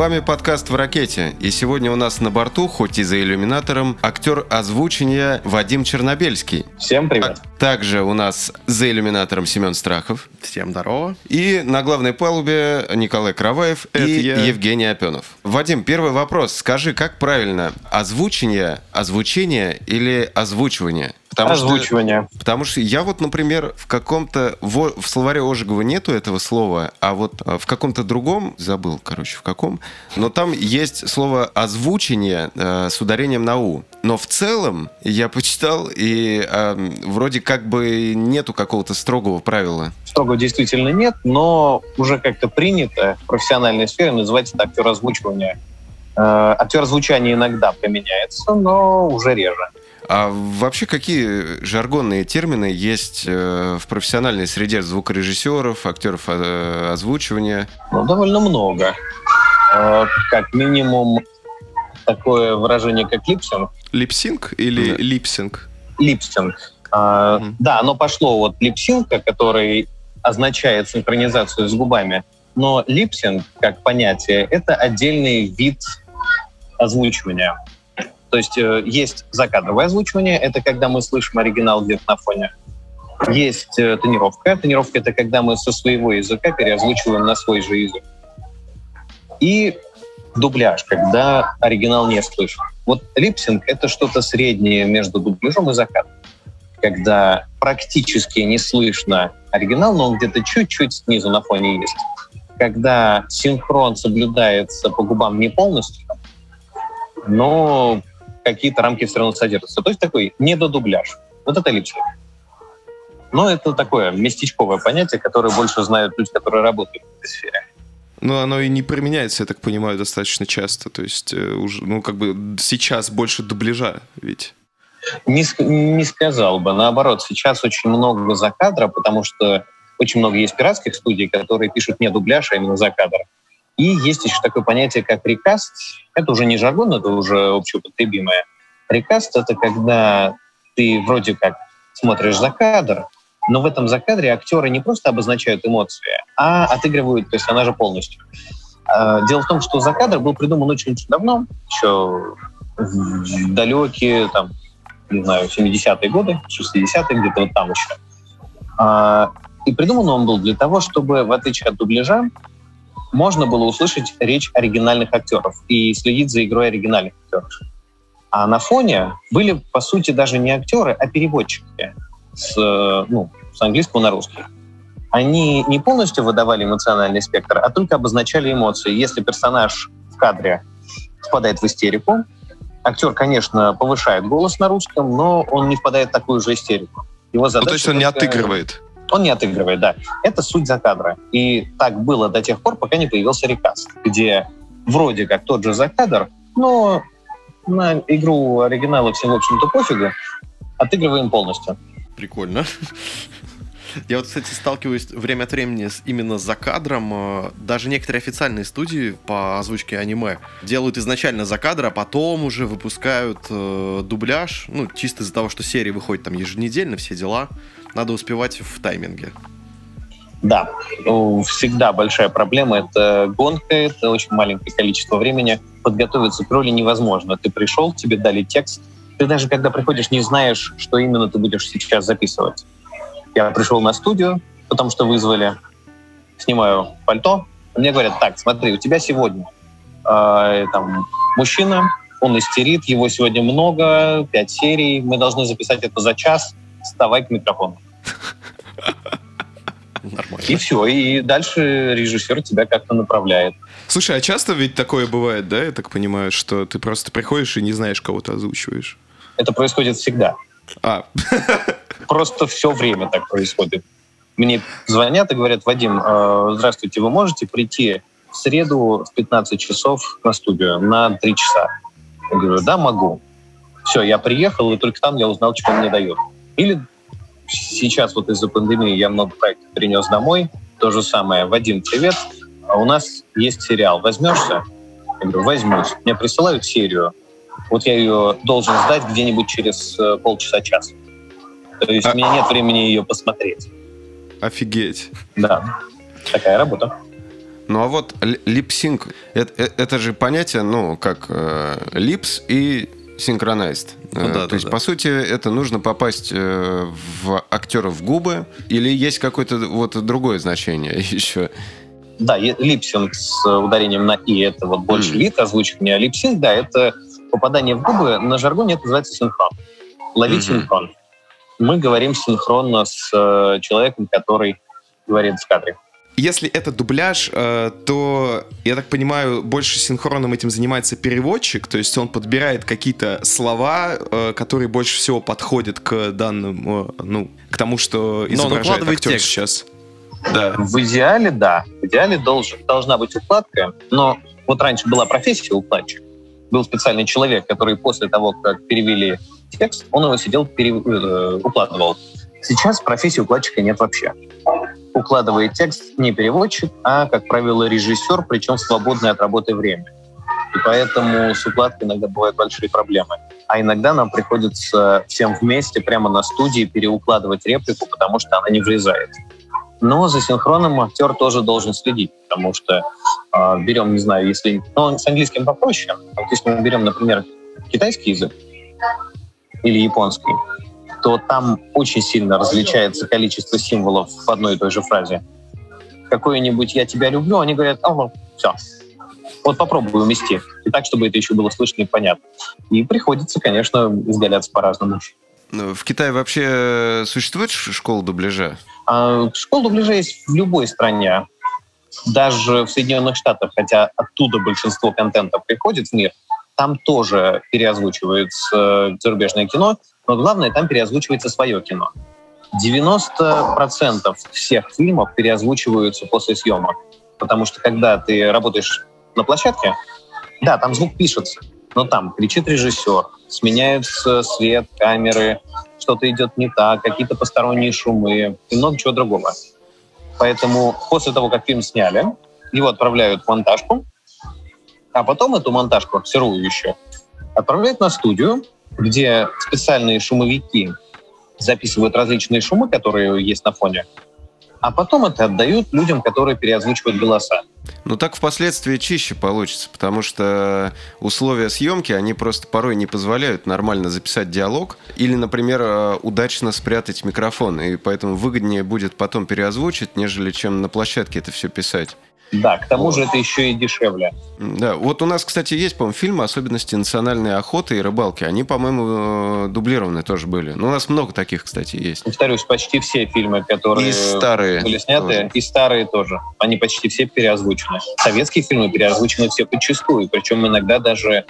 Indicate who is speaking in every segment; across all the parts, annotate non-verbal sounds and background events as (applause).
Speaker 1: С вами подкаст «В ракете». И сегодня у нас на борту, хоть и за иллюминатором, актер озвучения Вадим Чернобельский.
Speaker 2: Всем привет.
Speaker 1: А также у нас за иллюминатором Семен Страхов.
Speaker 3: Всем здорово.
Speaker 1: И на главной палубе Николай Караваев
Speaker 3: Это
Speaker 1: и
Speaker 3: я.
Speaker 1: Евгений Опенов. Вадим, первый вопрос. Скажи, как правильно? Озвучение, озвучение или озвучивание? Потому что-
Speaker 2: Озвучивание.
Speaker 1: Потому что я вот, например, в каком-то... В словаре Ожегова нету этого слова, а вот э, в каком-то другом, забыл, короче, в каком, но там есть слово «озвучение» э, с ударением на «у». Но в целом я почитал, и э, вроде как бы нету какого-то строгого правила.
Speaker 2: Строго действительно нет, но уже как-то принято в профессиональной сфере называть это актер озвучивания. Э, актер озвучания иногда применяется, но уже реже.
Speaker 1: А вообще какие жаргонные термины есть э, в профессиональной среде звукорежиссеров, актеров э, озвучивания?
Speaker 2: Ну, довольно много. Э, как минимум такое выражение, как lip
Speaker 3: sync. Lip sync или
Speaker 1: Да.
Speaker 3: lip
Speaker 2: sync? Lip sync. А,
Speaker 3: Мгм.
Speaker 2: Да, оно пошло от lip sync а, который означает синхронизацию с губами. Но lip sync, как понятие, это отдельный вид озвучивания. То есть э, есть закадровое озвучивание, это когда мы слышим оригинал где-то на фоне. Есть э, тонировка. Тонировка — это когда мы со своего языка переозвучиваем на свой же язык. И дубляж, когда оригинал не слышен. Вот липсинг — это что-то среднее между дубляжом и закадом. Когда практически не слышно оригинал, но он где-то чуть-чуть снизу на фоне есть. Когда синхрон соблюдается по губам не полностью, но какие-то рамки все равно содержатся. То есть такой недодубляж. Вот это липсинг. Но это такое местечковое понятие, которое больше знают люди, которые работают в этой сфере.
Speaker 3: Но оно и не применяется, я так понимаю, достаточно часто. То есть, э, уже, ну, как бы сейчас больше дубляжа, ведь.
Speaker 2: Не, не сказал бы. Наоборот, сейчас очень много за кадра, потому что очень много есть пиратских студий, которые пишут не дубляж, а именно за кадр. И есть еще такое понятие, как рекаст. Это уже не жаргон, это уже общеупотребимое. Рекаст — это когда ты вроде как смотришь за кадр, но в этом закадре актеры не просто обозначают эмоции, а отыгрывают персонажа полностью. А, Дело в том, что закадр был придуман очень-очень давно, еще в далекие, там, не знаю, 70-е годы, 60-е, где-то вот там еще. А, И придуман он был для того, чтобы, в отличие от дубляжа, можно было услышать речь оригинальных актеров и следить за игрой оригинальных актеров. А на фоне были, по сути, даже не актеры, а переводчики с, э, ну, с английского на русский. Они не полностью выдавали эмоциональный спектр, а только обозначали эмоции. Если персонаж в кадре впадает в истерику, актер, конечно, повышает голос на русском, но он не впадает в такую же истерику. Его
Speaker 3: Ну,
Speaker 2: задача
Speaker 3: то есть он не
Speaker 2: только-
Speaker 3: отыгрывает.
Speaker 2: Он не отыгрывает, да. Это суть закадра. И так было до тех пор, пока не появился рекаст, где вроде как тот же закадр, но на игру оригинала всем, в общем-то, пофигу, отыгрываем полностью.
Speaker 3: Прикольно. Я вот, кстати, сталкиваюсь время от времени с, именно за кадром. Э, Даже некоторые официальные студии по озвучке аниме делают изначально за кадр, а потом уже выпускают э, дубляж. Ну, чисто из-за того, что серия выходит там еженедельно, все дела. Надо успевать в тайминге.
Speaker 2: Да, ну, всегда большая проблема — это гонка, это очень маленькое количество времени. Подготовиться к роли невозможно. Ты пришел, тебе дали текст. Ты даже когда приходишь, не знаешь, что именно ты будешь сейчас записывать. Я пришел на студию, потому что вызвали, снимаю пальто. Мне говорят, так, смотри, у тебя сегодня э, там, мужчина, он истерит, его сегодня много, пять серий, мы должны записать это за час, вставай к микрофону.
Speaker 3: Нормально.
Speaker 2: И все, и дальше режиссер тебя как-то направляет.
Speaker 3: Слушай, а часто ведь такое бывает, да, я так понимаю, что ты просто приходишь и не знаешь, кого ты озвучиваешь?
Speaker 2: Это происходит всегда.
Speaker 3: А,
Speaker 2: Просто все время так происходит. Мне звонят и говорят, Вадим, э, здравствуйте, вы можете прийти в среду в 15 часов на студию на 3 часа? Я говорю, да, могу. Все, я приехал, и только там я узнал, что он мне дает. Или сейчас вот из-за пандемии я много проектов перенес домой. То же самое. Вадим, привет. А у нас есть сериал. Возьмешься? Я говорю, возьмусь. Мне присылают серию. Вот я ее должен сдать где-нибудь через э, полчаса-час. То есть
Speaker 3: А-
Speaker 2: у меня нет времени ее посмотреть.
Speaker 3: офигеть.
Speaker 2: Да, такая работа.
Speaker 1: Ну а вот липсинг, это, это же понятие, ну, как э, липс и синхронайст. Ну, да, То да, есть, да. по сути, это нужно попасть э, в актера в губы, или есть какое-то вот другое значение (laughs) еще?
Speaker 2: Да, липсинг с ударением на «и» — это вот больше mm. лид озвучивания, а липсинг, да, это попадание в губы, на жаргоне это называется синхрон. Ловить mm-hmm. синхрон. Мы говорим синхронно с э, человеком, который говорит в кадре.
Speaker 4: Если это дубляж, э, то, я так понимаю, больше синхронным этим занимается переводчик, то есть он подбирает какие-то слова, э, которые больше всего подходят к данному, ну, к тому, что изображает актер текст. сейчас.
Speaker 2: Да. В идеале, да. В идеале должен, должна быть укладка, но вот раньше была профессия укладчик. Был специальный человек, который после того, как перевели текст, он его сидел, перев... Э, укладывал. Сейчас профессии укладчика нет вообще укладывает текст не переводчик, а, как правило, режиссер, причем в свободное от работы время. И поэтому с укладкой иногда бывают большие проблемы. А иногда нам приходится всем вместе прямо на студии переукладывать реплику, потому что она не влезает. Но за синхроном актер тоже должен следить, потому что э, берем, не знаю, если... Ну, с английским попроще. Вот если мы берем, например, китайский язык или японский, то там очень сильно различается количество символов в одной и той же фразе. Какое-нибудь «я тебя люблю», они говорят «ага, все». Вот попробуй умести. И так, чтобы это еще было слышно и понятно. И приходится, конечно, изгаляться по-разному.
Speaker 1: Ну, в Китае вообще существует школа дубляжа?
Speaker 2: А, школа дубляжа есть в любой стране. Даже в Соединенных Штатах, хотя оттуда большинство контента приходит в мир, там тоже переозвучивается э, зарубежное кино, но главное, там переозвучивается свое кино. 90% всех фильмов переозвучиваются после съемок. Потому что когда ты работаешь на площадке, да, там звук пишется, но там кричит режиссер, сменяется свет, камеры, что-то идет не так, какие-то посторонние шумы и много чего другого. Поэтому после того, как фильм сняли, его отправляют в монтажку, а потом эту монтажку, сырую еще, отправляют на студию, где специальные шумовики записывают различные шумы, которые есть на фоне, а потом это отдают людям, которые переозвучивают голоса.
Speaker 1: Ну так впоследствии чище получится, потому что условия съемки, они просто порой не позволяют нормально записать диалог или, например, э, удачно спрятать микрофон, и поэтому выгоднее будет потом переозвучить, нежели чем на площадке это все писать.
Speaker 2: Да, к тому же это еще и дешевле.
Speaker 1: Да, вот у нас, кстати, есть, по-моему, фильмы «Особенности национальной охоты и рыбалки». Они, по-моему, э, дублированы тоже были. Ну, у нас много таких, кстати, есть.
Speaker 2: Повторюсь, почти все фильмы, которые и старые были сняты, тоже. и старые тоже. Они почти все переозвучены. Советские фильмы переозвучены все подчастую, причем иногда даже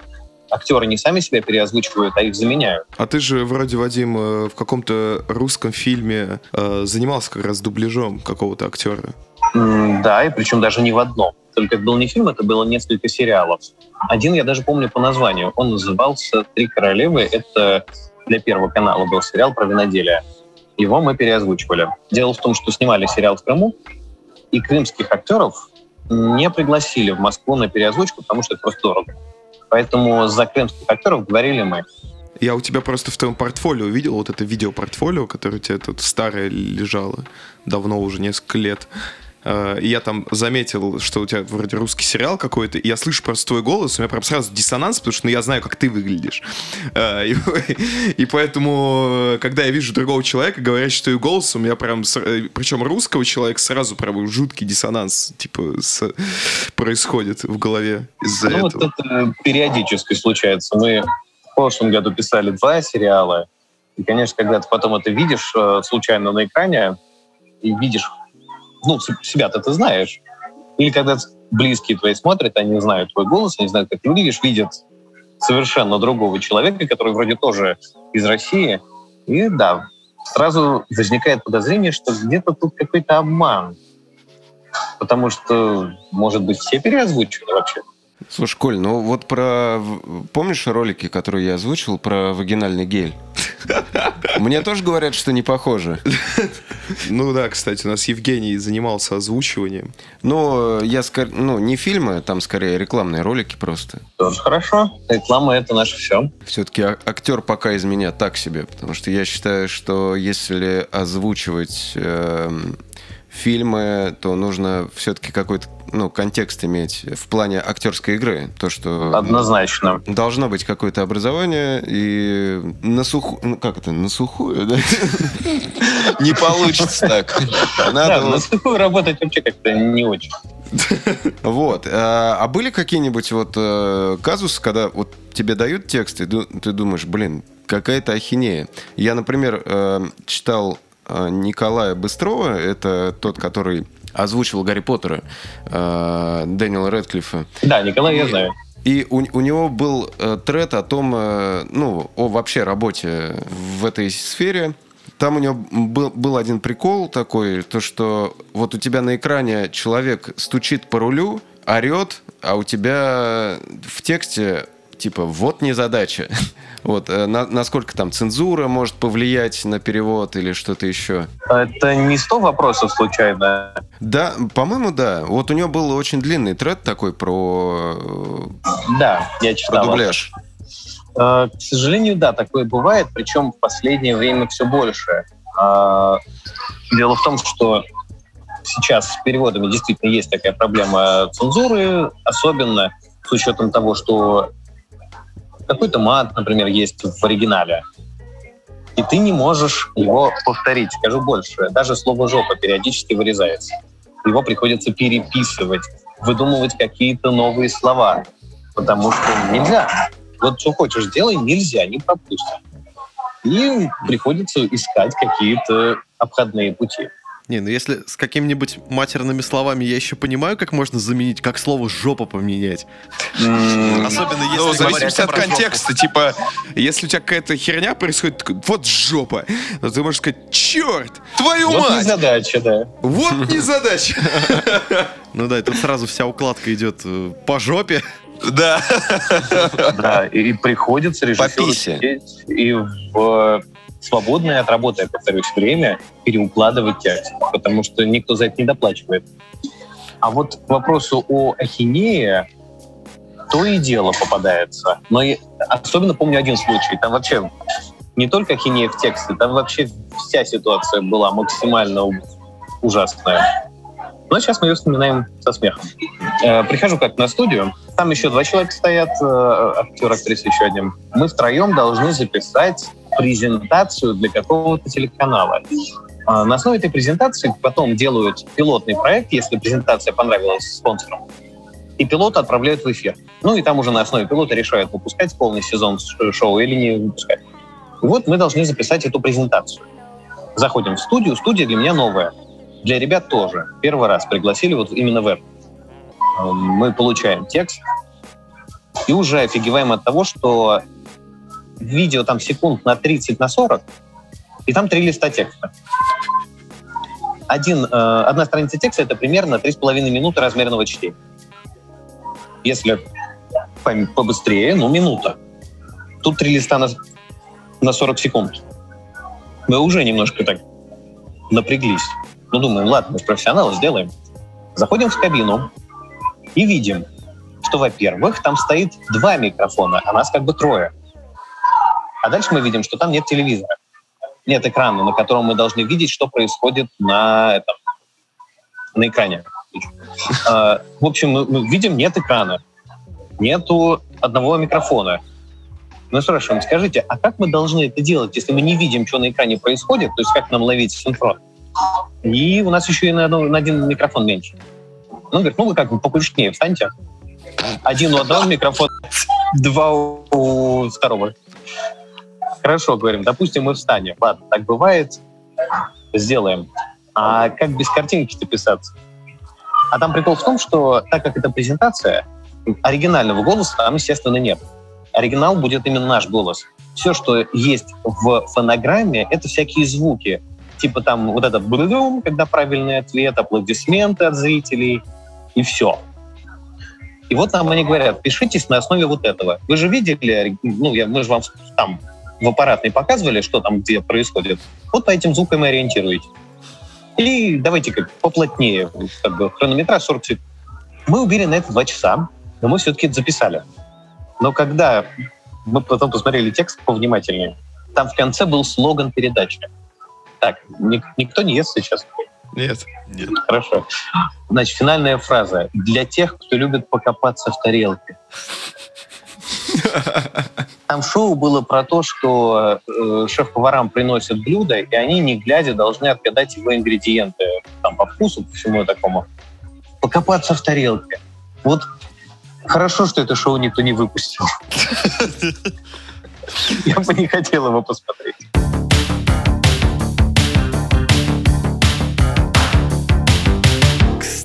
Speaker 2: актеры не сами себя переозвучивают, а их заменяют.
Speaker 4: А ты же вроде, Вадим, э, в каком-то русском фильме э, занимался как раз дубляжом какого-то актера.
Speaker 2: Да, и причем даже не в одном. Только это был не фильм, это было несколько сериалов. Один я даже помню по названию. Он назывался «Три королевы». Это для Первого канала был сериал про виноделие. Его мы переозвучивали. Дело в том, что снимали сериал в Крыму, и крымских актеров не пригласили в Москву на переозвучку, потому что это просто дорого. Поэтому за крымских актеров говорили мы.
Speaker 4: Я у тебя просто в твоем портфолио увидел вот это видеопортфолио, которое у тебя тут старое лежало давно уже несколько лет. Э, и я там заметил, что у тебя вроде русский сериал какой-то, и я слышу просто твой голос, у меня прям сразу диссонанс, потому что ну, я знаю, как ты выглядишь. Э, и, (laughs) и поэтому, когда я вижу другого человека, говорящего твой голос, у меня прям, э, причем русского человека, сразу прям жуткий диссонанс, типа, с, происходит в голове из-за ну, этого.
Speaker 2: вот это периодически случается. Мы в прошлом году писали два сериала, и, конечно, когда ты потом это видишь случайно на экране, и видишь ну, себя-то ты знаешь. Или когда близкие твои смотрят, они знают твой голос, они знают, как ты выглядишь, видят совершенно другого человека, который вроде тоже из России. И да, сразу возникает подозрение, что где-то тут какой-то обман. Потому что, может быть, все переозвучены вообще.
Speaker 1: Слушай, Коль, ну вот про... Помнишь ролики, которые я озвучил про вагинальный гель? (laughs) Мне тоже говорят, что не похоже. (laughs)
Speaker 4: Ну да, кстати, у нас Евгений занимался озвучиванием.
Speaker 1: Ну, я скорее... Ну, не фильмы, там скорее рекламные ролики просто.
Speaker 2: Тоже хорошо. Реклама — это наше все.
Speaker 1: Все-таки а, актер пока из меня так себе, потому что я считаю, что если озвучивать... Э фильмы, то нужно все-таки какой-то ну, контекст иметь в плане актерской игры. То, что
Speaker 2: Однозначно.
Speaker 1: должно быть какое-то образование и на сухую... Ну, как это? На сухую, да? (laughs) Не получится так.
Speaker 2: На сухую работать вообще как-то не очень. (laughs)
Speaker 1: Вот. А, а были какие-нибудь вот э, казусы, когда вот тебе дают текст, и ты думаешь, блин, какая-то ахинея. Я, например, э, читал Николая Быстрова, это тот, который озвучивал Гарри Поттера, Дэниела Редклиффа.
Speaker 2: Да, Николай я знаю.
Speaker 1: И у, у него был э, тред о том, э, ну, о вообще работе в этой сфере. Там у него был, был один прикол такой, то что вот у тебя на экране человек стучит по рулю, орет, а у тебя в тексте типа вот не задача. (laughs) Вот, э, на, насколько там цензура может повлиять на перевод или что-то еще?
Speaker 2: Это не 100 вопросов случайно?
Speaker 1: Да, по-моему, да. Вот у него был очень длинный тред такой про...
Speaker 2: Э, да, я читал.
Speaker 1: Про дубляж.
Speaker 2: Э, к сожалению, да, такое бывает, причем в последнее время все больше. А, дело в том, что сейчас с переводами действительно есть такая проблема цензуры, особенно с учетом того, что какой-то мат, например, есть в оригинале, и ты не можешь его повторить. Скажу больше, даже слово «жопа» периодически вырезается. Его приходится переписывать, выдумывать какие-то новые слова, потому что нельзя. Вот что хочешь делай, нельзя, не пропустят. И приходится искать какие-то обходные пути.
Speaker 3: Не, ну если с какими-нибудь матерными словами я еще понимаю, как можно заменить, как слово «жопа» поменять.
Speaker 4: Особенно если... Ну, в зависимости от контекста. Типа, если у тебя какая-то херня происходит, вот жопа, то ты можешь сказать, черт, твою мать! Вот
Speaker 2: не задача, да.
Speaker 4: Вот (laughs) не задача. (laughs)
Speaker 3: Ну да, и тут сразу вся укладка идет э, по жопе.
Speaker 4: Да.
Speaker 2: Да, и приходится режиссеру сидеть и в свободное от работы, я повторюсь, время переукладывать текст, потому что никто за это не доплачивает. А вот к вопросу о ахинее то и дело попадается. Но и, особенно помню один случай. Там вообще не только ахинея в тексте, там вообще вся ситуация была максимально ужасная. Но сейчас мы ее вспоминаем со смехом. Э, прихожу как на студию, там еще два человека стоят, э, актер, актриса еще один. Мы втроем должны записать презентацию для какого-то телеканала. А на основе этой презентации потом делают пилотный проект, если презентация понравилась спонсорам, и пилота отправляют в эфир. Ну и там уже на основе пилота решают, выпускать полный сезон шоу или не выпускать. И вот мы должны записать эту презентацию. Заходим в студию. Студия для меня новая. Для ребят тоже. Первый раз пригласили вот именно в эту. Мы получаем текст и уже офигеваем от того, что видео там секунд на 30, на 40, и там три листа текста. Один, э, одна страница текста — это примерно 3,5 минуты размерного чтения. Если побыстрее, ну, минута. Тут три листа на, на 40 секунд. Мы уже немножко так напряглись. Ну, думаем, ладно, мы же профессионалы, сделаем. Заходим в кабину и видим, что, во-первых, там стоит два микрофона, а нас как бы трое. А дальше мы видим, что там нет телевизора, нет экрана, на котором мы должны видеть, что происходит на, этом, на экране. А, в общем, мы видим, нет экрана, нету одного микрофона. Мы спрашиваем, скажите, а как мы должны это делать, если мы не видим, что на экране происходит, то есть как нам ловить синхрон? И у нас еще и на, на один микрофон меньше. Он говорит, ну вы как бы покрупнее встаньте. Один у одного микрофона, два у второго. Хорошо, говорим, допустим, мы встанем. Ладно, так бывает, сделаем. А как без картинки-то писаться? А там прикол в том, что так как это презентация, оригинального голоса там, естественно, нет. Оригинал будет именно наш голос. Все, что есть в фонограмме, это всякие звуки. Типа там вот этот блюм, когда правильный ответ, аплодисменты от зрителей, и все. И вот нам они говорят, пишитесь на основе вот этого. Вы же видели, ну, я, мы же вам там в аппаратной показывали, что там где происходит. Вот по этим звукам и ориентируйтесь. И давайте как поплотнее, как бы хронометраж 40 секунд. Мы убили на это два часа, но мы все-таки это записали. Но когда мы потом посмотрели текст повнимательнее, там в конце был слоган передачи. Так, ник- никто не ест сейчас.
Speaker 4: Нет. Нет.
Speaker 2: Хорошо. Значит, финальная фраза. Для тех, кто любит покопаться в тарелке. Там шоу было про то, что э, шеф-поварам приносят блюдо, и они, не глядя, должны отгадать его ингредиенты. Там по вкусу, по всему такому. Покопаться в тарелке. Вот хорошо, что это шоу никто не выпустил. (laughs) Я бы не хотел его посмотреть.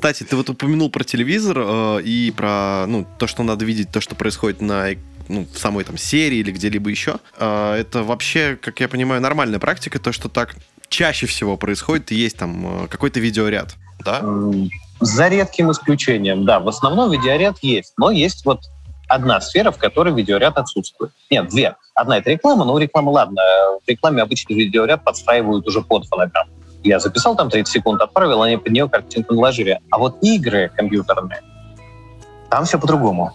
Speaker 3: Кстати, ты вот упомянул про телевизор э, и про ну, то, что надо видеть, то, что происходит на ну, в самой там серии или где-либо еще. Э, это вообще, как я понимаю, нормальная практика, то, что так чаще всего происходит, и есть там э, какой-то видеоряд, да?
Speaker 2: За редким исключением, да. В основном видеоряд есть, но есть вот одна сфера, в которой видеоряд отсутствует. Нет, две. Одна — это реклама, но реклама, ладно, в рекламе обычно видеоряд подстраивают уже под фонограмму я записал там 30 секунд, отправил, они под нее картинку наложили. А вот игры компьютерные, там все по-другому.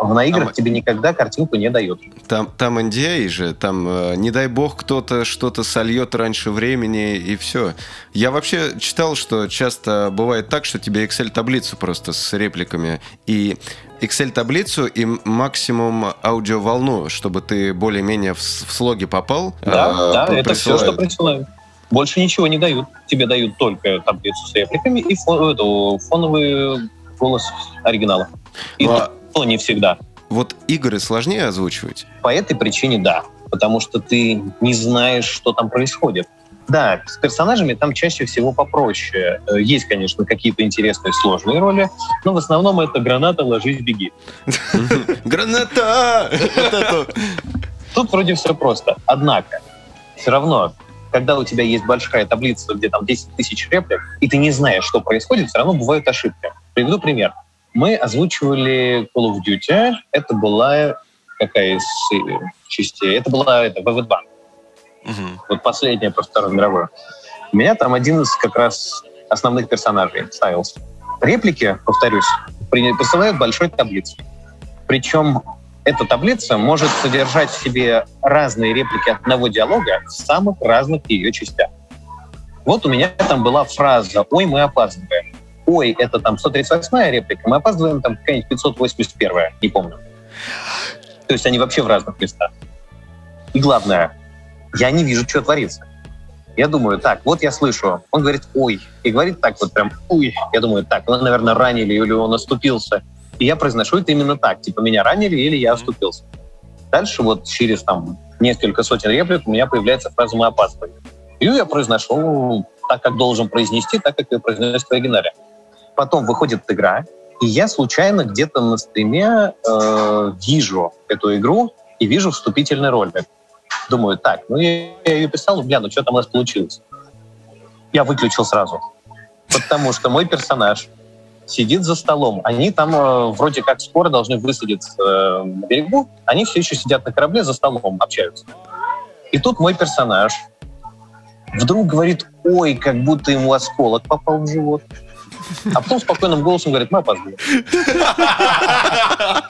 Speaker 2: На играх там, тебе никогда картинку не дают.
Speaker 1: Там, там NDA а же, там, э, не дай бог, кто-то что-то сольет раньше времени, и все. Я вообще читал, что часто бывает так, что тебе Excel-таблицу просто с репликами, и Excel-таблицу и максимум аудиоволну, чтобы ты более-менее в, в слоги попал.
Speaker 2: Да, э, да, это все, что присылают. Больше ничего не дают. Тебе дают только таблицу с репликами и фон, эту, фоновый голос оригинала. И ну, а... то не всегда.
Speaker 1: Вот игры сложнее озвучивать?
Speaker 2: По этой причине да. Потому что ты не знаешь, что там происходит. Да, с персонажами там чаще всего попроще. Э, есть, конечно, какие-то интересные сложные роли, но в основном это граната, ложись, беги. (laughs)
Speaker 1: Граната! (laughs)
Speaker 2: Тут вроде все просто. Однако, все равно когда у тебя есть большая таблица, где там 10 тысяч реплик, и ты не знаешь, что происходит, все равно бывают ошибки. Приведу пример. Мы озвучивали Call of Duty. Это была какая из э, частей? Это была это, VV2. Угу. Вот последняя про Вторую мировую. У меня там один из как раз основных персонажей ставился. Реплики, повторюсь, присылают большой таблице. Причем эта таблица может содержать в себе разные реплики одного диалога в самых разных ее частях. Вот у меня там была фраза «Ой, мы опаздываем». «Ой, это там 138-я реплика, мы опаздываем там какая-нибудь 581-я, не помню». То есть они вообще в разных местах. И главное, я не вижу, что творится. Я думаю, так, вот я слышу. Он говорит «Ой». И говорит так вот прям «Уй». Я думаю, так, он, наверное, ранили или он оступился. И я произношу это именно так, типа меня ранили или я оступился. Дальше вот через там несколько сотен реплик у меня появляется фраза «мы опаздываем». И я произношу так, как должен произнести, так, как я произнес в оригинале. Потом выходит игра, и я случайно где-то на стриме э, вижу эту игру и вижу вступительный ролик. Думаю, так, ну я, я ее писал, бля, ну что там у нас получилось? Я выключил сразу. Потому что мой персонаж сидит за столом. Они там э, вроде как скоро должны высадиться э, на берегу. Они все еще сидят на корабле за столом, общаются. И тут мой персонаж вдруг говорит, ой, как будто ему осколок попал в живот. А потом спокойным голосом говорит, мы опаздываем. (laughs)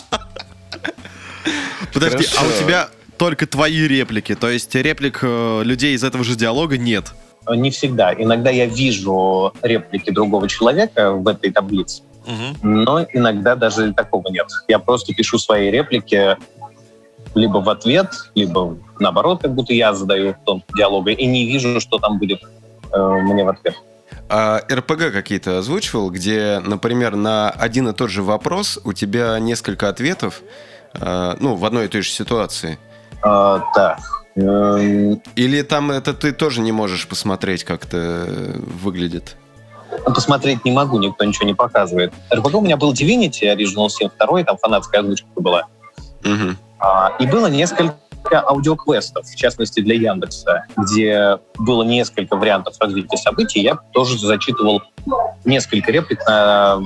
Speaker 3: Подожди, а у тебя только твои реплики, то есть реплик э, людей из этого же диалога нет?
Speaker 2: Не всегда. Иногда я вижу реплики другого человека в этой таблице, угу. но иногда даже такого нет. Я просто пишу свои реплики либо в ответ, либо наоборот, как будто я задаю тон диалога, и не вижу, что там будет э, мне в ответ.
Speaker 1: А РПГ какие-то озвучивал, где, например, на один и тот же вопрос у тебя несколько ответов, э, ну, в одной и той же ситуации?
Speaker 2: А, так,
Speaker 1: Эм, Или там это ты тоже не можешь посмотреть, как это выглядит?
Speaker 2: Посмотреть не могу, никто ничего не показывает. РПГ у меня был Divinity Original Sin 2, там фанатская озвучка была. Угу. А, и было несколько аудиоквестов, в частности для Яндекса, где было несколько вариантов развития событий. Я тоже зачитывал несколько реплик на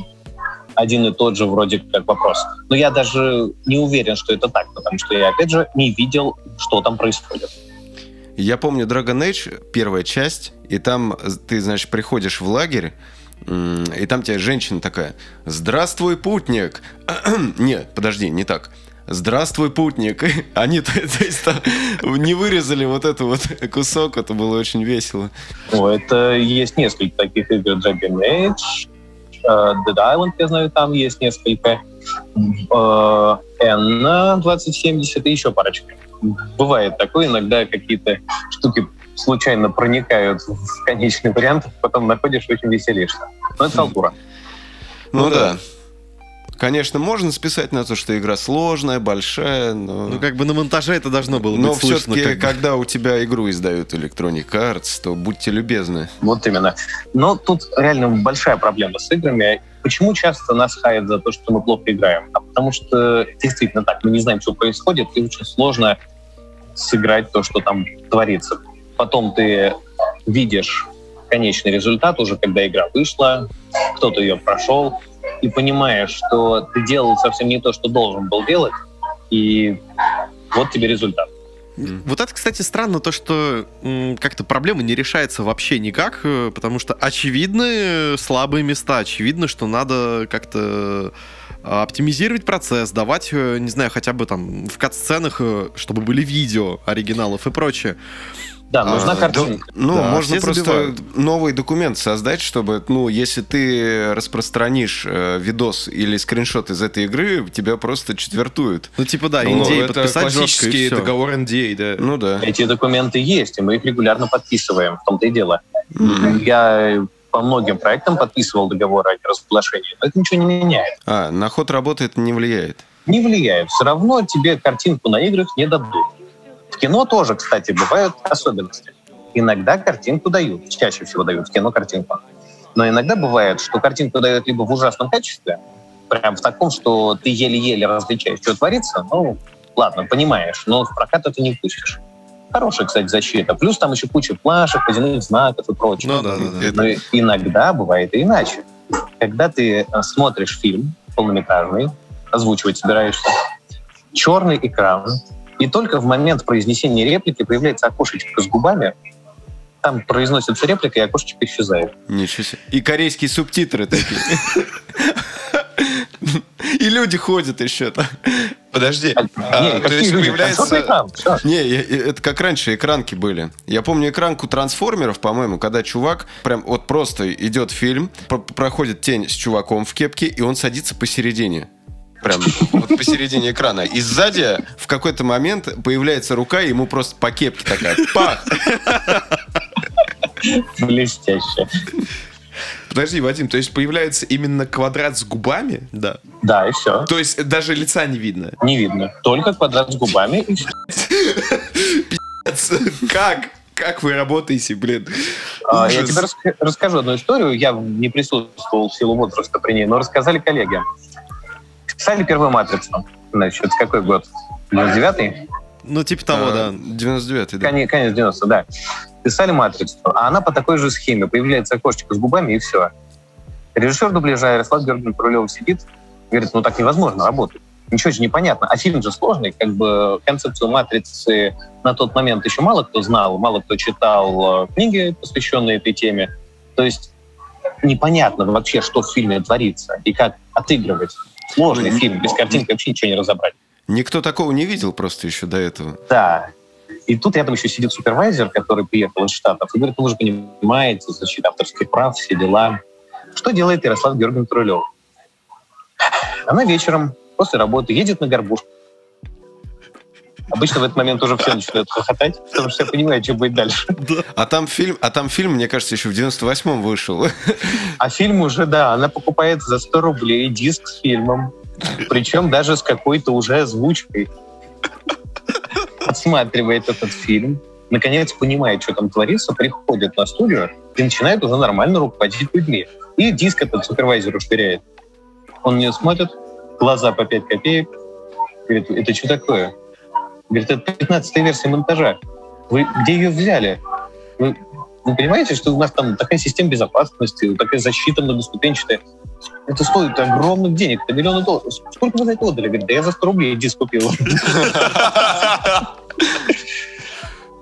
Speaker 2: один и тот же вроде как вопрос. Но я даже не уверен, что это так, потому что я, опять же, не видел, что там происходит.
Speaker 1: Я помню Dragon Age, первая часть, и там ты, значит, приходишь в лагерь, и там тебе женщина такая, «Здравствуй, путник!» (clears throat) Нет, подожди, не так. Здравствуй, путник. (laughs) Они, то, то есть, там, не вырезали вот этот вот кусок, это было очень весело.
Speaker 2: Ну, это есть несколько таких игр Dragon Age, Dead Island, я знаю, там есть несколько, uh, N 2070 и еще парочка. Бывает такое, иногда какие-то штуки случайно проникают в конечный вариант, потом находишь, очень веселишься. Но это халтура.
Speaker 1: Ну, ну да. да. Конечно, можно списать на то, что игра сложная, большая, но...
Speaker 3: Ну, как бы на монтаже это должно было но быть
Speaker 1: Но все-таки, когда у тебя игру издают Electronic Arts, то будьте любезны.
Speaker 2: Вот именно. Но тут реально большая проблема с играми. Почему часто нас хаят за то, что мы плохо играем? А потому что действительно так, мы не знаем, что происходит, и очень сложно сыграть то, что там творится. Потом ты видишь конечный результат уже, когда игра вышла, кто-то ее прошел, и понимаешь, что ты делал совсем не то, что должен был делать, и вот тебе результат.
Speaker 3: Вот это, кстати, странно, то, что как-то проблема не решается вообще никак, э, потому что очевидны слабые места, очевидно, что надо как-то а, оптимизировать процесс, давать, э, не знаю, хотя бы там в кат-сценах, э, чтобы были видео оригиналов и прочее.
Speaker 2: Да, нужна а, картинка.
Speaker 1: Да, ну, да, можно просто забивают. новый документ создать, чтобы, ну, если ты распространишь э, видос или скриншот из этой игры, тебя просто четвертуют.
Speaker 3: Ну, типа, да, ну, NDA это подписать классический
Speaker 4: договор NDA, да.
Speaker 2: Ну, да. Эти документы есть, и мы их регулярно подписываем, в том-то и дело. Mm-hmm. Я по многим проектам подписывал договор о разглашении, но это ничего не меняет.
Speaker 1: А, на ход работы это не влияет?
Speaker 2: Не влияет. Все равно тебе картинку на играх не дадут кино тоже, кстати, бывают особенности. Иногда картинку дают, чаще всего дают в кино картинку. Но иногда бывает, что картинку дают либо в ужасном качестве, прям в таком, что ты еле-еле различаешь, что творится, ну, ладно, понимаешь, но в прокат это не пустишь. Хорошая, кстати, защита. Плюс там еще куча плашек, водяных знаков и прочего. Ну, да, да, да. Но иногда бывает и иначе. Когда ты э, смотришь фильм полнометражный, озвучивать собираешься, черный экран, и только в момент произнесения реплики появляется окошечко с губами, там произносится реплика, и окошечко исчезает.
Speaker 1: Ничего себе. И корейские субтитры такие. И люди ходят еще там.
Speaker 4: Подожди. А,
Speaker 2: а, то есть появляется...
Speaker 1: Не, это как раньше экранки были. Я помню экранку трансформеров, по-моему, когда чувак прям вот просто идет фильм, проходит тень с чуваком в кепке, и он садится посередине прям вот посередине экрана. И сзади в какой-то момент появляется рука, и ему просто по кепке такая. Пах!
Speaker 2: Блестяще.
Speaker 4: Подожди, Вадим, то есть появляется именно квадрат с губами?
Speaker 2: Да. Да, и все.
Speaker 4: То есть даже лица не видно?
Speaker 2: Не видно. Только квадрат с губами и все.
Speaker 4: Как? Как вы работаете, блин?
Speaker 2: А, я тебе расскажу одну историю. Я не присутствовал в силу возраста при ней, но рассказали коллеги. Писали первую «Матрицу». Значит, какой год? 99-й?
Speaker 3: Ну, типа того, а, да.
Speaker 1: 99-й, да.
Speaker 2: Конец, конец 90 да. Писали «Матрицу», а она по такой же схеме. Появляется окошечко с губами, и все. Режиссер дубляжа Ярослав Георгиевич Рулев сидит, говорит, ну так невозможно работать. Ничего же непонятно. А фильм же сложный. Как бы концепцию «Матрицы» на тот момент еще мало кто знал, мало кто читал э, книги, посвященные этой теме. То есть непонятно вообще, что в фильме творится и как отыгрывать Сложный ну, фильм, без картинки вообще ничего не разобрать.
Speaker 1: Никто такого не видел просто еще до этого.
Speaker 2: Да. И тут рядом еще сидит супервайзер, который приехал из Штатов, и говорит, вы же понимаете, защита авторских прав, все дела. Что делает Ярослав Георгиевич Трулев? Она вечером после работы едет на горбушку. Обычно в этот момент уже все начинают хохотать, потому что я понимаю, что будет дальше.
Speaker 1: А там фильм, а там фильм, мне кажется, еще в 98-м вышел.
Speaker 2: А фильм уже, да, она покупает за 100 рублей диск с фильмом. Причем даже с какой-то уже озвучкой. Отсматривает этот фильм, наконец понимает, что там творится, приходит на студию и начинает уже нормально руководить людьми. И диск этот супервайзер швыряет. Он мне смотрит, глаза по 5 копеек, говорит, это что такое? Говорит, это 15 версия монтажа. Вы где ее взяли? Вы, вы понимаете, что у нас там такая система безопасности, такая защита многоступенчатая. Это стоит огромных денег, это миллионы долларов. Сколько вы за это отдали? Говорит, да я за 100 рублей диск купил. (laughs)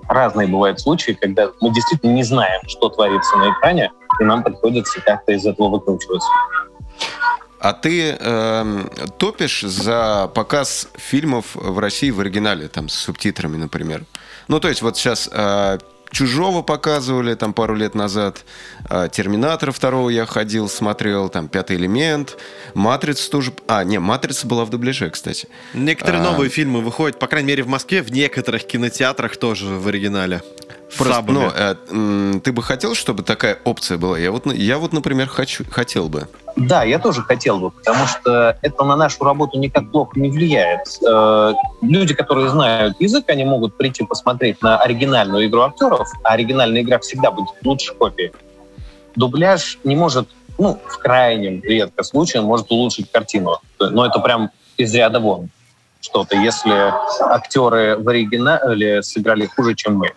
Speaker 2: Разные бывают случаи, когда мы действительно не знаем, что творится на экране, и нам приходится как-то из этого выкручиваться.
Speaker 1: А ты э, топишь за показ фильмов в России в оригинале, там, с субтитрами, например? Ну, то есть вот сейчас э, Чужого показывали там пару лет назад. А, Терминатора второго я ходил, смотрел. Там Пятый элемент. Матрица тоже... А, не, Матрица была в дубляже, кстати.
Speaker 3: Некоторые а... новые фильмы выходят, по крайней мере, в Москве, в некоторых кинотеатрах тоже в оригинале.
Speaker 1: Просто, ну, э, ты бы хотел, чтобы такая опция была? Я вот, я вот например, хочу, хотел бы.
Speaker 2: Да, я тоже хотел бы, потому что это на нашу работу никак плохо не влияет. Э, люди, которые знают язык, они могут прийти посмотреть на оригинальную игру актеров, а оригинальная игра всегда будет лучше копии. Дубляж не может, ну, в крайнем редко случае, может улучшить картину. Но это прям из ряда вон что-то, если актеры в оригинале сыграли хуже, чем мы.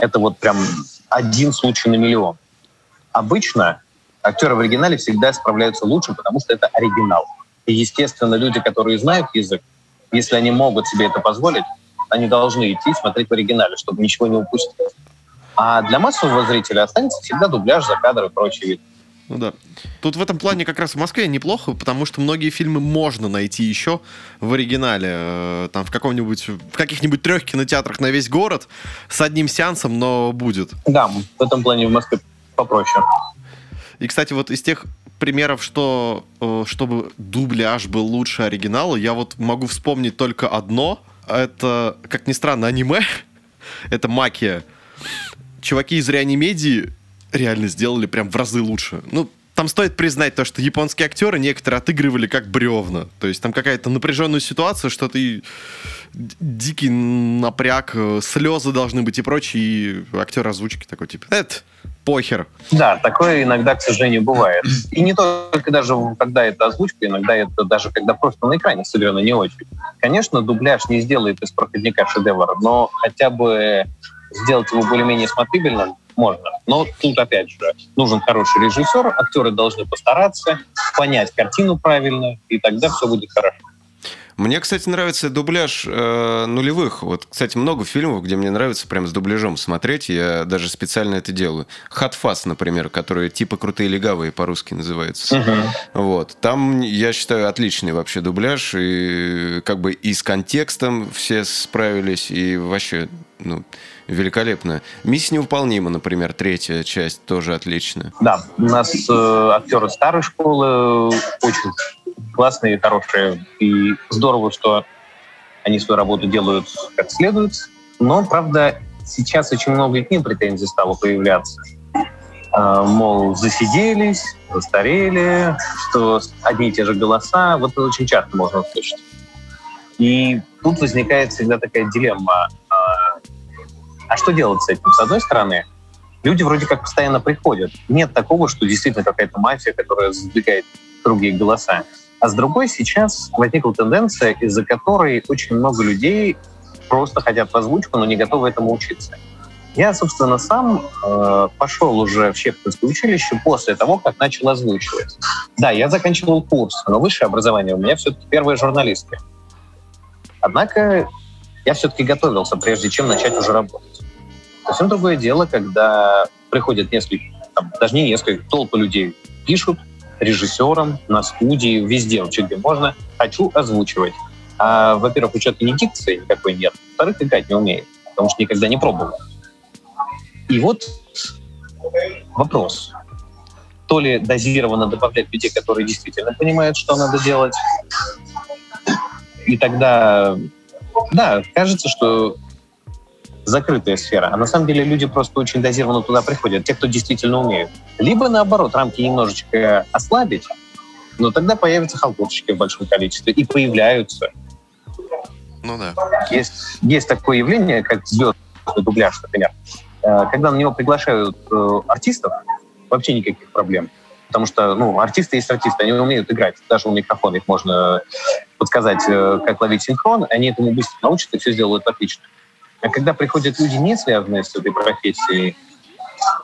Speaker 2: Это вот прям один случай на миллион. Обычно актеры в оригинале всегда справляются лучше, потому что это оригинал. И, естественно, люди, которые знают язык, если они могут себе это позволить, они должны идти смотреть в оригинале, чтобы ничего не упустить. А для массового зрителя останется всегда дубляж, за кадр и прочие виды.
Speaker 3: Ну да. Тут в этом плане как раз в Москве неплохо, потому что многие фильмы можно найти еще в оригинале. Э, там в каком-нибудь, в каких-нибудь трех кинотеатрах на весь город с одним сеансом, но будет.
Speaker 2: Да, в этом плане в Москве попроще.
Speaker 3: И, кстати, вот из тех примеров, что э, чтобы дубляж был лучше оригинала, я вот могу вспомнить только одно. Это, как ни странно, аниме. (laughs) Это Макия. Чуваки из реанимедии реально сделали прям в разы лучше. Ну, там стоит признать то, что японские актеры некоторые отыгрывали как бревна. То есть там какая-то напряженная ситуация, что ты дикий напряг, э, слезы должны быть и прочее, и актер озвучки такой, типа, это похер.
Speaker 2: Да, такое иногда, к сожалению, бывает. (clears throat) И не только даже когда это озвучка, иногда это даже когда просто на экране сыграно не очень. Конечно, дубляж не сделает из проходника шедевра, но хотя бы сделать его более-менее смотрибельным можно. Но тут, опять же, нужен хороший режиссер, актеры должны постараться, понять картину правильно, и тогда все будет хорошо.
Speaker 1: Мне, кстати, нравится дубляж э, нулевых. Вот, кстати, много фильмов, где мне нравится прям с дубляжом смотреть. Я даже специально это делаю. Хатфас, например, который типа крутые легавые по-русски называется. Угу. Вот. Там, я считаю, отличный вообще дубляж. И как бы и с контекстом все справились, и вообще, ну, великолепно. Миссия невыполнима, например, третья часть тоже отлично.
Speaker 2: Да, у нас э, актеры старой школы очень классные, хорошие. И здорово, что они свою работу делают как следует. Но, правда, сейчас очень много и к ним претензий стало появляться. А, мол, засиделись, застарели, что одни и те же голоса. Вот это очень часто можно услышать. И тут возникает всегда такая дилемма. А, что делать с этим? С одной стороны, люди вроде как постоянно приходят. Нет такого, что действительно какая-то мафия, которая сдвигает другие голоса. А с другой, сейчас возникла тенденция, из-за которой очень много людей просто хотят в озвучку, но не готовы этому учиться. Я, собственно, сам э, пошел уже в Щепкинское училище после того, как начал озвучивать. Да, я заканчивал курс, но высшее образование у меня все-таки первое журналистское. Однако я все-таки готовился, прежде чем начать уже работать. Совсем другое дело, когда приходят несколько, там, даже не несколько, толпы людей, пишут, режиссером, на студии, везде, вообще где можно, хочу озвучивать. А, во-первых, учета не дикции никакой нет, во-вторых, играть не умеет, потому что никогда не пробовал. И вот вопрос. То ли дозированно добавлять людей, которые действительно понимают, что надо делать, и тогда, да, кажется, что закрытая сфера. А на самом деле люди просто очень дозированно туда приходят, те, кто действительно умеют. Либо, наоборот, рамки немножечко ослабить, но тогда появятся халтурщики в большом количестве. И появляются.
Speaker 3: Ну да.
Speaker 2: Есть, есть такое явление, как звездный дубляж, например. Э, когда на него приглашают э, артистов, вообще никаких проблем. Потому что, ну, артисты есть артисты, они умеют играть. Даже у микрофона их можно подсказать, э, как ловить синхрон, они этому быстро научатся и все сделают отлично. А когда приходят люди, не связанные с этой профессией,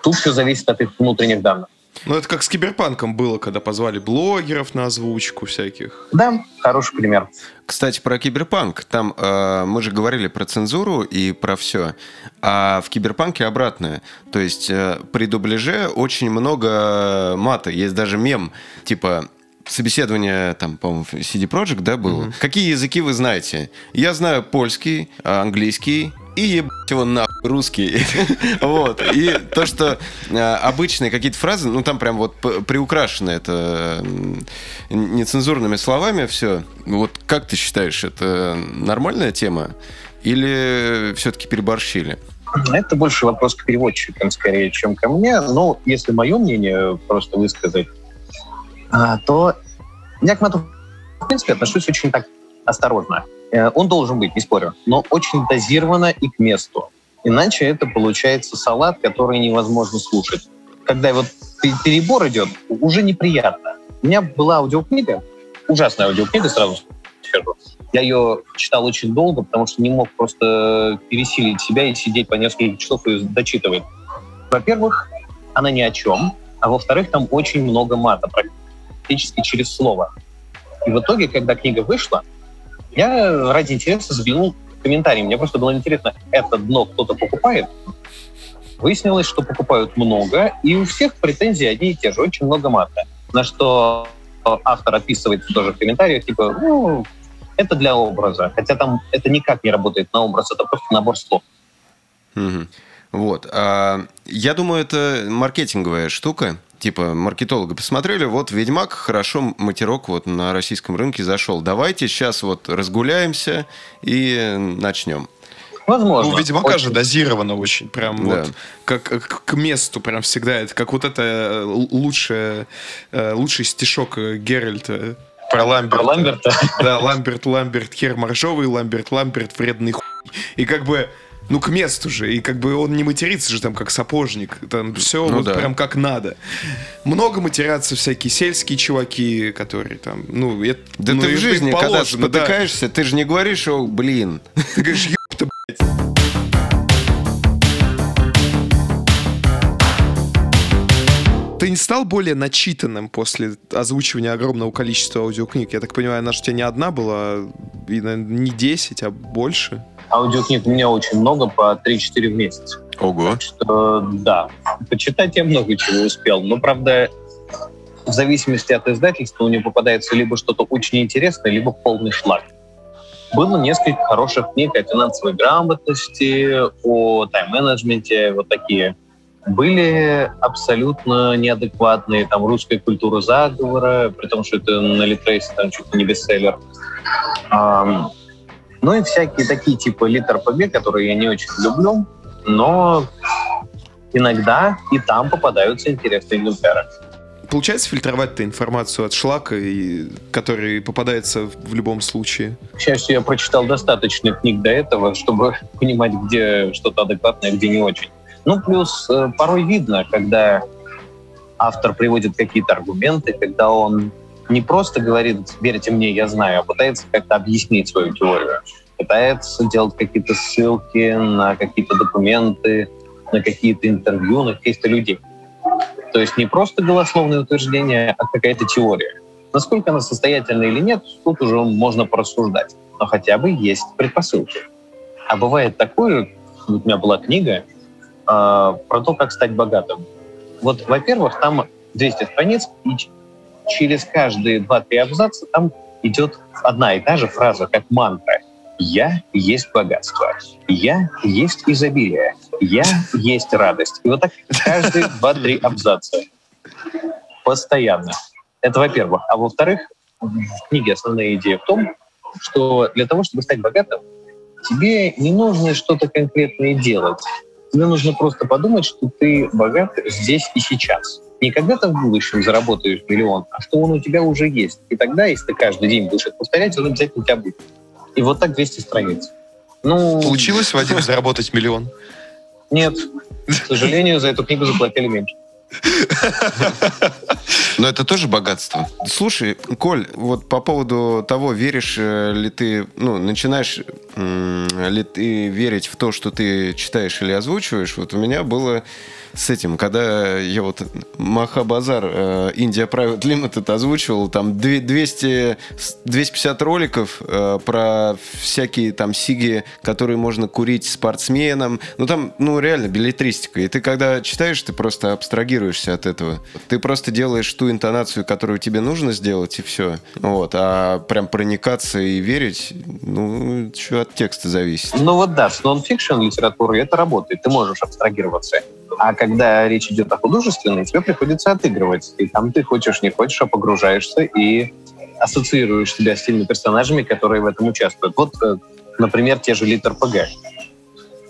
Speaker 2: тут все зависит от их внутренних данных.
Speaker 3: Ну, это как с киберпанком было, когда позвали блогеров на озвучку всяких.
Speaker 2: Да, хороший пример.
Speaker 1: Кстати, про киберпанк. Там э, мы же говорили про цензуру и про все. А в киберпанке обратное. То есть э, при дубляже очень много мата. Есть даже мем, типа собеседование, там, по-моему, CD Projekt, да, было. Mm-hmm. Какие языки вы знаете? Я знаю польский, английский, и ебать его на русский. (laughs) вот. И то, что э, обычные какие-то фразы, ну там прям вот приукрашено это нецензурными словами все. Вот как ты считаешь, это нормальная тема? Или все-таки переборщили?
Speaker 2: Это больше вопрос к переводчикам, скорее, чем ко мне. Но если мое мнение просто высказать, а, то я к мату, в принципе, отношусь очень так осторожно. Э, он должен быть, не спорю, но очень дозированно и к месту. Иначе это получается салат, который невозможно слушать. Когда вот перебор идет, уже неприятно. У меня была аудиокнига, ужасная аудиокнига, сразу скажу. Я ее читал очень долго, потому что не мог просто пересилить себя и сидеть по несколько часов и дочитывать. Во-первых, она ни о чем, а во-вторых, там очень много мата, практически через слово. И в итоге, когда книга вышла, я ради интереса заглянул в комментарии. Мне просто было интересно, это дно кто-то покупает? Выяснилось, что покупают много, и у всех претензии одни и те же, очень много мата. На что автор описывает тоже в комментариях, типа, ну, это для образа. Хотя там это никак не работает на образ, это просто набор слов.
Speaker 1: Вот. А, я думаю, это маркетинговая штука типа маркетологи посмотрели, вот Ведьмак хорошо матерок вот на российском рынке зашел. Давайте сейчас вот разгуляемся и начнем.
Speaker 3: Возможно. Ну, Ведьмака очень. же дозировано очень, прям да. вот как, как к месту прям всегда. Это как вот это э, лучшее, э, лучший стишок э, Геральта.
Speaker 2: Про Ламберта. Про Ламберта.
Speaker 3: Да, Ламберт, Ламберт, хер моржовый, Ламберт, Ламберт, вредный хуй. И как бы ну, к месту же. И как бы он не матерится же там как сапожник. Там все ну, вот да. прям как надо. Много матерятся всякие сельские чуваки, которые там, ну, это,
Speaker 1: Да
Speaker 3: ну,
Speaker 1: ты в жизни, когда спотыкаешься, да. ты же не говоришь, о, блин.
Speaker 3: Ты говоришь, ёпта, блядь. Ты не стал более начитанным после озвучивания огромного количества аудиокниг? Я так понимаю, она же у тебя не одна была, и, не 10, а больше?
Speaker 2: Аудиокниг у меня очень много, по 3-4 в месяц.
Speaker 1: Ого.
Speaker 2: Так что, да, почитать я много чего успел. Но, правда, в зависимости от издательства у него попадается либо что-то очень интересное, либо полный шлак. Было несколько хороших книг о финансовой грамотности, о тайм-менеджменте, вот такие. Были абсолютно неадекватные, там, русская культура заговора, при том, что это на Литрейсе там чуть ли не бестселлер. Ну и всякие такие типа литр ПГ, которые я не очень люблю, но иногда и там попадаются интересные экземпляры.
Speaker 3: Получается фильтровать эту информацию от шлака, и, который попадается в любом случае?
Speaker 2: К счастью, я прочитал достаточно книг до этого, чтобы (laughs) понимать, где что-то адекватное, где не очень. Ну, плюс э, порой видно, когда автор приводит какие-то аргументы, когда он не просто говорит «верьте мне, я знаю», а пытается как-то объяснить свою теорию. Пытается делать какие-то ссылки на какие-то документы, на какие-то интервью, на каких-то людей. То есть не просто голословное утверждение, а какая-то теория. Насколько она состоятельна или нет, тут уже можно порассуждать. Но хотя бы есть предпосылки. А бывает такое, у меня была книга э, про то, как стать богатым. Вот, во-первых, там 200 страниц, и через каждые 2-3 абзаца там идет одна и та же фраза, как мантра. «Я есть богатство», «Я есть изобилие», «Я есть радость». И вот так каждые 2-3 абзаца. Постоянно. Это во-первых. А во-вторых, в книге основная идея в том, что для того, чтобы стать богатым, тебе не нужно что-то конкретное делать. Тебе нужно просто подумать, что ты богат здесь и сейчас не когда ты в будущем заработаешь миллион, а что он у тебя уже есть. И тогда, если ты каждый день будешь это повторять, он обязательно у тебя будет. И вот так 200 страниц.
Speaker 3: Ну... Получилось, Вадим, заработать миллион?
Speaker 2: Нет. К сожалению, за эту книгу заплатили меньше.
Speaker 1: Но это тоже богатство. Слушай, Коль, вот по поводу того, веришь э, ли ты, ну, начинаешь ли ты верить в то, что ты читаешь или озвучиваешь, вот у меня было с этим, когда я вот Махабазар э, Индия Private Limited озвучивал, там 200, 250 роликов э, про всякие там сиги, которые можно курить спортсменам. Ну там, ну реально билетристика. И ты когда читаешь, ты просто абстрагируешь абстрагируешься от этого. Ты просто делаешь ту интонацию, которую тебе нужно сделать, и все. Вот. А прям проникаться и верить, ну, что от текста зависит.
Speaker 2: Ну вот да, с нон-фикшн литературой это работает. Ты можешь абстрагироваться. А когда речь идет о художественной, тебе приходится отыгрывать. И там ты хочешь, не хочешь, а погружаешься и ассоциируешь себя с теми персонажами, которые в этом участвуют. Вот, э, например, те же литр ПГ.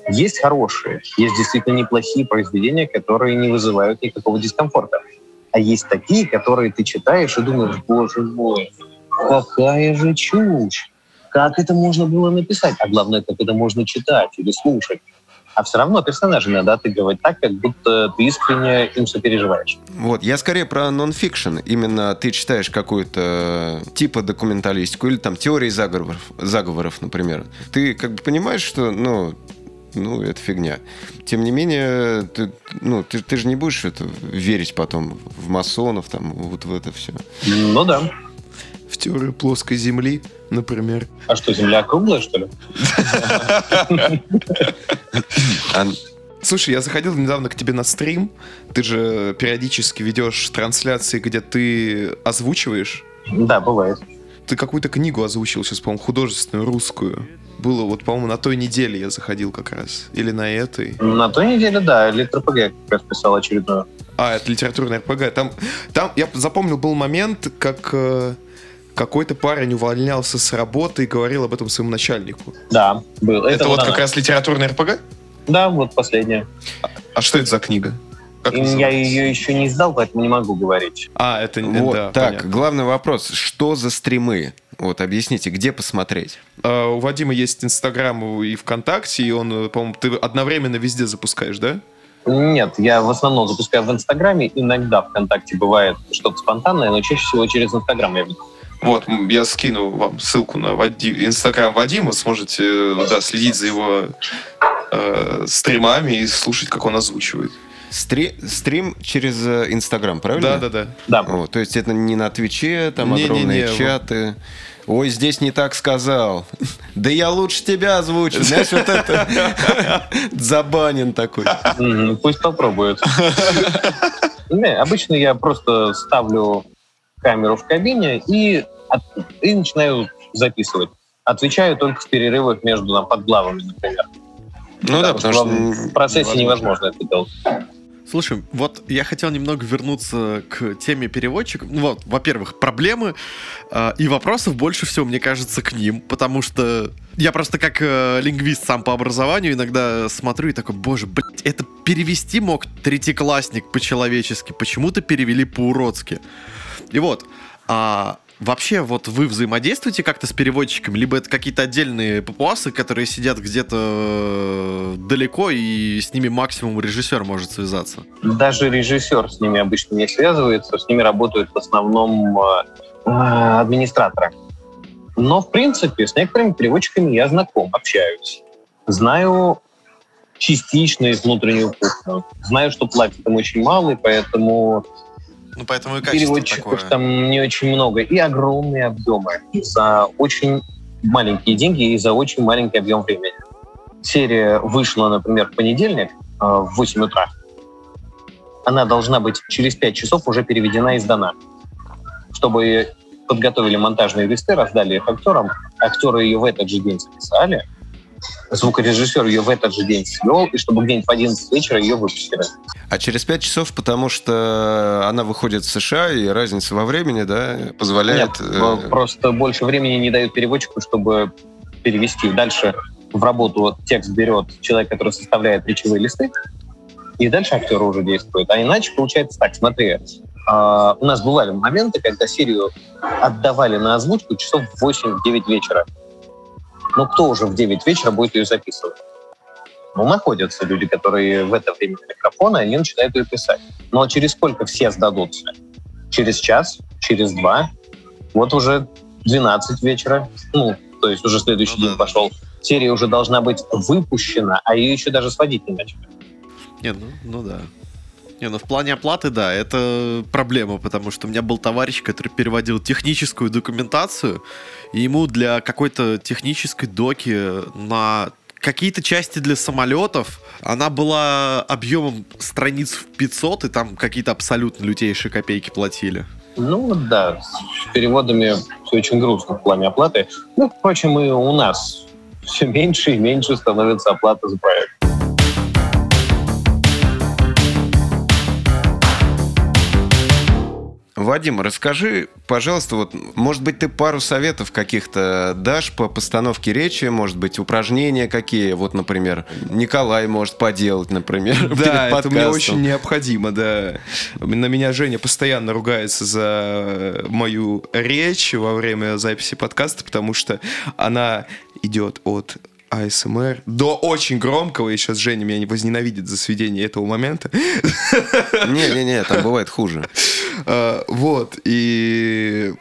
Speaker 2: Есть хорошие, есть действительно неплохие произведения, которые не вызывают никакого дискомфорта. А есть такие, которые ты читаешь и думаешь, боже мой, какая же чушь! Как это можно было написать? А главное, как это можно читать или слушать? А все равно персонажей надо отыгрывать так, как будто ты искренне им сопереживаешь.
Speaker 1: Вот, я скорее про нон-фикшн. Именно ты читаешь какую-то типа документалистику или там теории заговоров, заговоров, например. Ты как бы понимаешь, что, ну, ну, это фигня. Тем не менее, ты, ну, ты, ты же не будешь это верить потом в масонов, там, вот в это все.
Speaker 2: Ну да.
Speaker 3: В теорию плоской земли например.
Speaker 2: А что, Земля круглая, что ли?
Speaker 3: Слушай, я заходил недавно к тебе на стрим. Ты же периодически ведешь трансляции, где ты озвучиваешь.
Speaker 2: Да, бывает.
Speaker 3: Ты какую-то книгу озвучил сейчас, по-моему, художественную, русскую. Было вот, по-моему, на той неделе я заходил как раз. Или на этой.
Speaker 2: На той неделе, да. ЛитрПГ как раз писал очередную.
Speaker 3: А, это литературный РПГ. Там, там я запомнил, был момент, как э, какой-то парень увольнялся с работы и говорил об этом своему начальнику.
Speaker 2: Да, был.
Speaker 3: Это, это вот она. как раз литературный РПГ?
Speaker 2: Да, вот последняя.
Speaker 3: А, а что это за книга?
Speaker 2: Как я ее еще не издал, поэтому не могу говорить.
Speaker 1: А, это вот, да, Так, понятно. главный вопрос. Что за стримы? Вот, объясните, где посмотреть?
Speaker 3: Uh, у Вадима есть Инстаграм и ВКонтакте, и он, по-моему, ты одновременно везде запускаешь, да?
Speaker 2: Нет, я в основном запускаю в Инстаграме, иногда ВКонтакте бывает что-то спонтанное, но чаще всего через Инстаграм я веду.
Speaker 3: Вот, я скину вам ссылку на Вадим, Инстаграм Вадима, сможете да, следить за его э, стримами и слушать, как он озвучивает.
Speaker 1: Стри стрим через э, Инстаграм, правильно?
Speaker 3: Да, да, да.
Speaker 2: да.
Speaker 1: О, то есть это не на Твиче, там не, огромные не, не, чаты. Ой, здесь не так сказал. Да я лучше тебя озвучу. Знаешь, вот это (laughs) забанен такой.
Speaker 2: Пусть попробует. (laughs) Обычно я просто ставлю камеру в кабине и, и начинаю записывать. Отвечаю только в перерывах между там, подглавами, например.
Speaker 1: Ну да, потому, что
Speaker 2: в процессе невозможно это делать.
Speaker 3: Слушай, вот я хотел немного вернуться к теме переводчиков. Ну вот, во-первых, проблемы э, и вопросов больше всего, мне кажется, к ним, потому что я просто как э, лингвист сам по образованию иногда смотрю и такой, боже, блядь, это перевести мог третьеклассник по-человечески, почему-то перевели по-уродски. И вот, а Вообще, вот вы взаимодействуете как-то с переводчиком, либо это какие-то отдельные папуасы, которые сидят где-то э, далеко, и с ними максимум режиссер может связаться?
Speaker 2: Даже режиссер с ними обычно не связывается, с ними работают в основном э, э, администраторы. Но, в принципе, с некоторыми переводчиками я знаком, общаюсь. Знаю частично из внутреннюю кухню. Знаю, что платят им очень мало, и поэтому
Speaker 3: ну, поэтому и
Speaker 2: Переводчиков такое. там не очень много. И огромные объемы за очень маленькие деньги и за очень маленький объем времени. Серия вышла, например, в понедельник э, в 8 утра. Она должна быть через 5 часов уже переведена и сдана. Чтобы подготовили монтажные листы, раздали их актерам. Актеры ее в этот же день записали – звукорежиссер ее в этот же день свел, и чтобы где-нибудь в 11 вечера ее выпустили.
Speaker 1: А через 5 часов, потому что она выходит в США, и разница во времени, да, позволяет...
Speaker 2: Нет, э... просто больше времени не дают переводчику, чтобы перевести. Дальше в работу вот, текст берет человек, который составляет речевые листы, и дальше актеры уже действуют. А иначе получается так, смотри, э, у нас бывали моменты, когда серию отдавали на озвучку часов в 8-9 вечера. Но кто уже в 9 вечера будет ее записывать? Ну, находятся люди, которые в это время на микрофона, и они начинают ее писать. Но через сколько все сдадутся? Через час? Через два? Вот уже 12 вечера. Ну, то есть уже следующий ну, день да. пошел. Серия уже должна быть выпущена, а ее еще даже сводить не начали.
Speaker 3: Нет, ну, ну да. Не, ну в плане оплаты, да, это проблема, потому что у меня был товарищ, который переводил техническую документацию, и ему для какой-то технической доки на какие-то части для самолетов, она была объемом страниц в 500, и там какие-то абсолютно лютейшие копейки платили.
Speaker 2: Ну да, с переводами все очень грустно в плане оплаты. Ну, впрочем, и у нас все меньше и меньше становится оплата за проект.
Speaker 1: Вадим, расскажи, пожалуйста, вот, может быть, ты пару советов каких-то дашь по постановке речи, может быть, упражнения какие, вот, например, Николай может поделать, например, (laughs)
Speaker 4: Да, это мне очень необходимо, да. На меня Женя постоянно ругается за мою речь во время записи подкаста, потому что она идет от АСМР до очень громкого, и сейчас Женя меня возненавидит за сведение этого момента.
Speaker 1: Не-не-не, там бывает хуже. (laughs)
Speaker 4: А, вот, и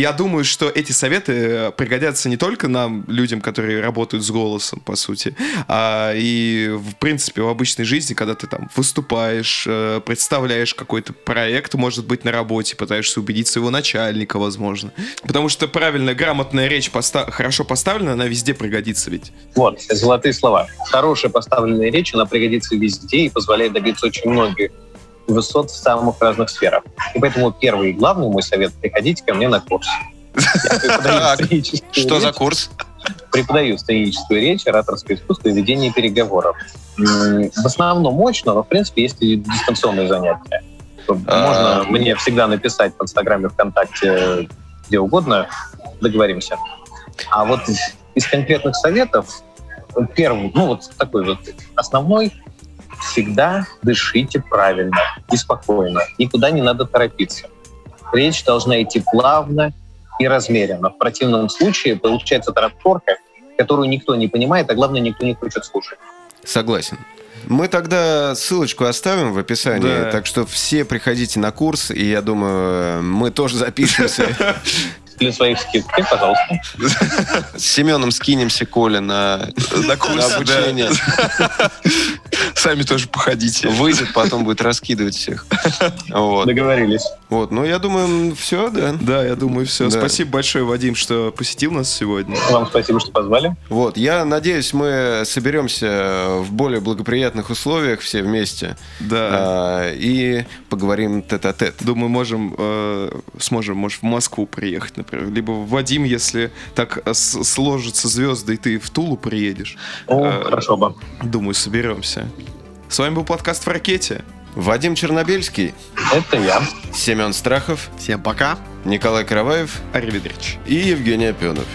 Speaker 4: я думаю, что эти советы э, пригодятся не только нам, людям, которые работают с голосом, по сути, а и, в принципе, в обычной жизни, когда ты там выступаешь, э, представляешь какой-то проект, может быть, на работе, пытаешься убедить своего начальника, возможно. Потому что правильная, грамотная речь поста- хорошо поставлена, она везде пригодится ведь.
Speaker 2: Вот, золотые слова. Хорошая поставленная речь, она пригодится везде и позволяет добиться очень многих высот в самых разных сферах. И поэтому первый и главный мой совет – приходите ко мне на курс. (laughs)
Speaker 4: Что за курс?
Speaker 2: Преподаю сценическую речь, ораторское искусство и ведение переговоров. В основном мощно, но, в принципе, есть и дистанционные занятия. Можно мне всегда написать в Инстаграме, ВКонтакте, где угодно, договоримся. А вот из конкретных советов, первый, ну вот такой вот основной, всегда дышите правильно и спокойно. Никуда не надо торопиться. Речь должна идти плавно и размеренно. В противном случае получается тараторка, которую никто не понимает, а главное, никто не хочет слушать.
Speaker 1: Согласен. Мы тогда ссылочку оставим в описании, да. так что все приходите на курс, и я думаю, мы тоже запишемся.
Speaker 2: Для своих скидки, пожалуйста.
Speaker 1: С Семеном скинемся, Коля, на, на курс обучения.
Speaker 4: Сами тоже походите.
Speaker 1: Выйдет, потом будет раскидывать всех.
Speaker 2: Вот. Договорились.
Speaker 1: Вот, ну я думаю, все, да?
Speaker 4: Да, я думаю, все. Да. Спасибо большое, Вадим, что посетил нас сегодня.
Speaker 2: Вам спасибо, что позвали.
Speaker 1: Вот, я надеюсь, мы соберемся в более благоприятных условиях все вместе.
Speaker 4: Да.
Speaker 1: А, и поговорим тет-а-тет.
Speaker 4: Думаю, можем, э, сможем, может, в Москву приехать, например. Либо Вадим, если так сложатся звезды, и ты в Тулу приедешь.
Speaker 2: О, э, хорошо бы.
Speaker 4: Думаю, соберемся. С вами был подкаст в ракете.
Speaker 1: Вадим Чернобельский.
Speaker 2: Это я.
Speaker 1: Семен Страхов.
Speaker 3: Всем пока.
Speaker 1: Николай Караваев.
Speaker 3: Аривидерич.
Speaker 1: И Евгений Опенов.